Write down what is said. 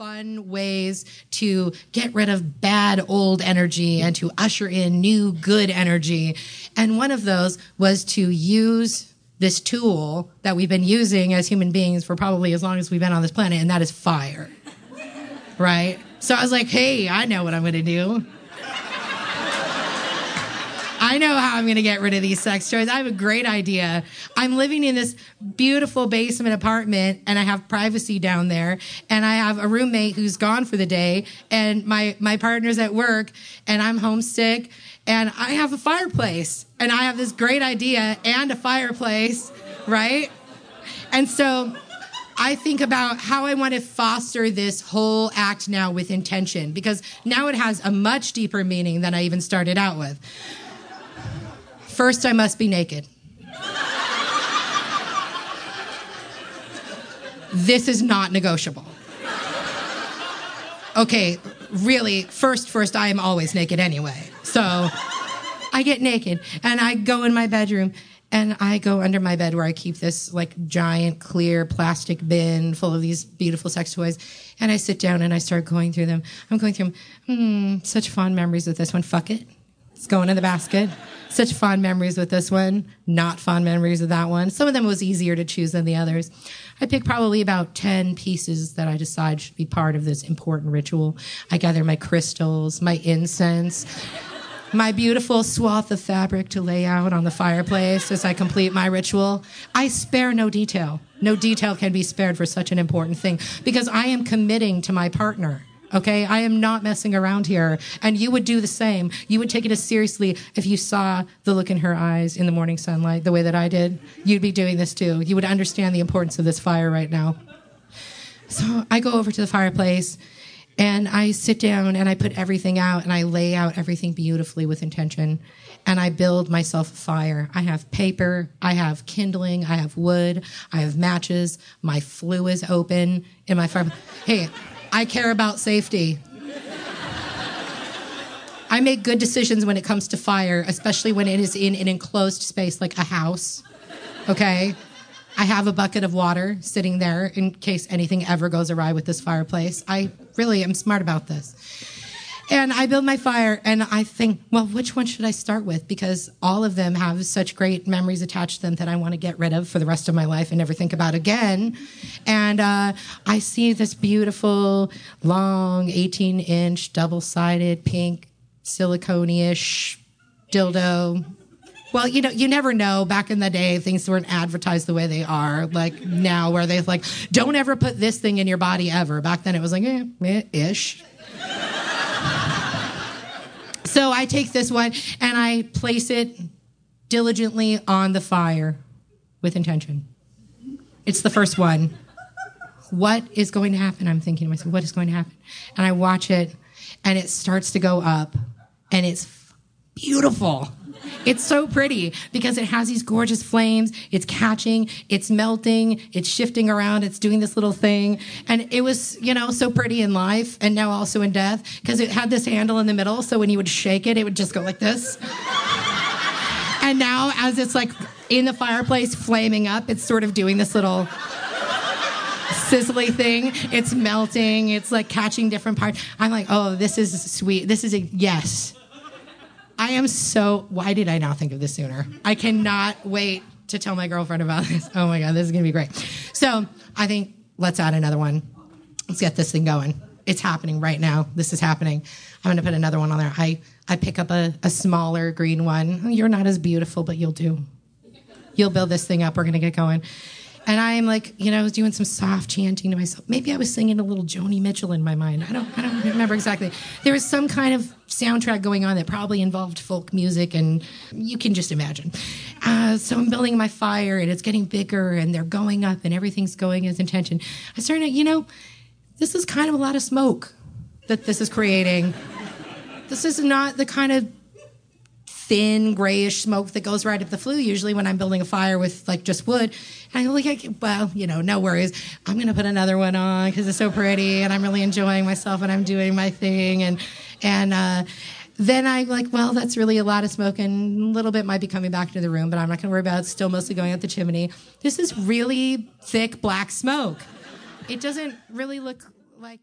fun ways to get rid of bad old energy and to usher in new good energy. And one of those was to use this tool that we've been using as human beings for probably as long as we've been on this planet, and that is fire. right? So I was like, hey, I know what I'm going to do. I know how I'm going to get rid of these sex toys. I have a great idea. I'm living in this beautiful basement apartment and I have privacy down there and I have a roommate who's gone for the day and my my partner's at work and I'm homesick and I have a fireplace and I have this great idea and a fireplace, right? And so I think about how I want to foster this whole act now with intention because now it has a much deeper meaning than I even started out with. First, I must be naked. this is not negotiable. Okay, really, first, first, I am always naked anyway. So I get naked and I go in my bedroom and I go under my bed where I keep this like giant clear plastic bin full of these beautiful sex toys. And I sit down and I start going through them. I'm going through them. Hmm, such fond memories with this one. Fuck it. It's going in the basket. Such fond memories with this one, not fond memories with that one. Some of them was easier to choose than the others. I pick probably about 10 pieces that I decide should be part of this important ritual. I gather my crystals, my incense, my beautiful swath of fabric to lay out on the fireplace as I complete my ritual. I spare no detail. No detail can be spared for such an important thing because I am committing to my partner. Okay, I am not messing around here. And you would do the same. You would take it as seriously if you saw the look in her eyes in the morning sunlight the way that I did. You'd be doing this too. You would understand the importance of this fire right now. So I go over to the fireplace and I sit down and I put everything out and I lay out everything beautifully with intention. And I build myself a fire. I have paper, I have kindling, I have wood, I have matches, my flue is open in my fire. Hey, I care about safety. I make good decisions when it comes to fire, especially when it is in an enclosed space like a house. Okay? I have a bucket of water sitting there in case anything ever goes awry with this fireplace. I really am smart about this. And I build my fire and I think, well, which one should I start with? Because all of them have such great memories attached to them that I want to get rid of for the rest of my life and never think about again. And uh, I see this beautiful, long, 18 inch, double sided, pink, silicone ish dildo. Well, you know, you never know. Back in the day, things weren't advertised the way they are. Like now, where they're like, don't ever put this thing in your body ever. Back then, it was like, eh, eh ish. So I take this one and I place it diligently on the fire with intention. It's the first one. What is going to happen? I'm thinking to myself, what is going to happen? And I watch it and it starts to go up and it's beautiful. It's so pretty because it has these gorgeous flames. It's catching, it's melting, it's shifting around, it's doing this little thing. And it was, you know, so pretty in life and now also in death because it had this handle in the middle. So when you would shake it, it would just go like this. and now, as it's like in the fireplace flaming up, it's sort of doing this little sizzly thing. It's melting. It's like catching different parts. I'm like, oh, this is sweet. This is a yes. I am so. Why did I not think of this sooner? I cannot wait to tell my girlfriend about this. Oh my God, this is going to be great. So I think let's add another one. Let's get this thing going. It's happening right now. This is happening. I'm going to put another one on there. I, I pick up a, a smaller green one. You're not as beautiful, but you'll do. You'll build this thing up. We're going to get going. And I'm like, you know, I was doing some soft chanting to myself. Maybe I was singing a little Joni Mitchell in my mind. I don't, I don't remember exactly. There was some kind of soundtrack going on that probably involved folk music, and you can just imagine. Uh, so I'm building my fire, and it's getting bigger, and they're going up, and everything's going as intention. I started, you know, this is kind of a lot of smoke that this is creating. This is not the kind of thin grayish smoke that goes right up the flue usually when I'm building a fire with like just wood. And I'm like, well, you know, no worries. I'm going to put another one on because it's so pretty and I'm really enjoying myself and I'm doing my thing. And, and, uh, then I'm like, well, that's really a lot of smoke, and a little bit might be coming back into the room, but I'm not going to worry about it. Still mostly going out the chimney. This is really thick black smoke. It doesn't really look like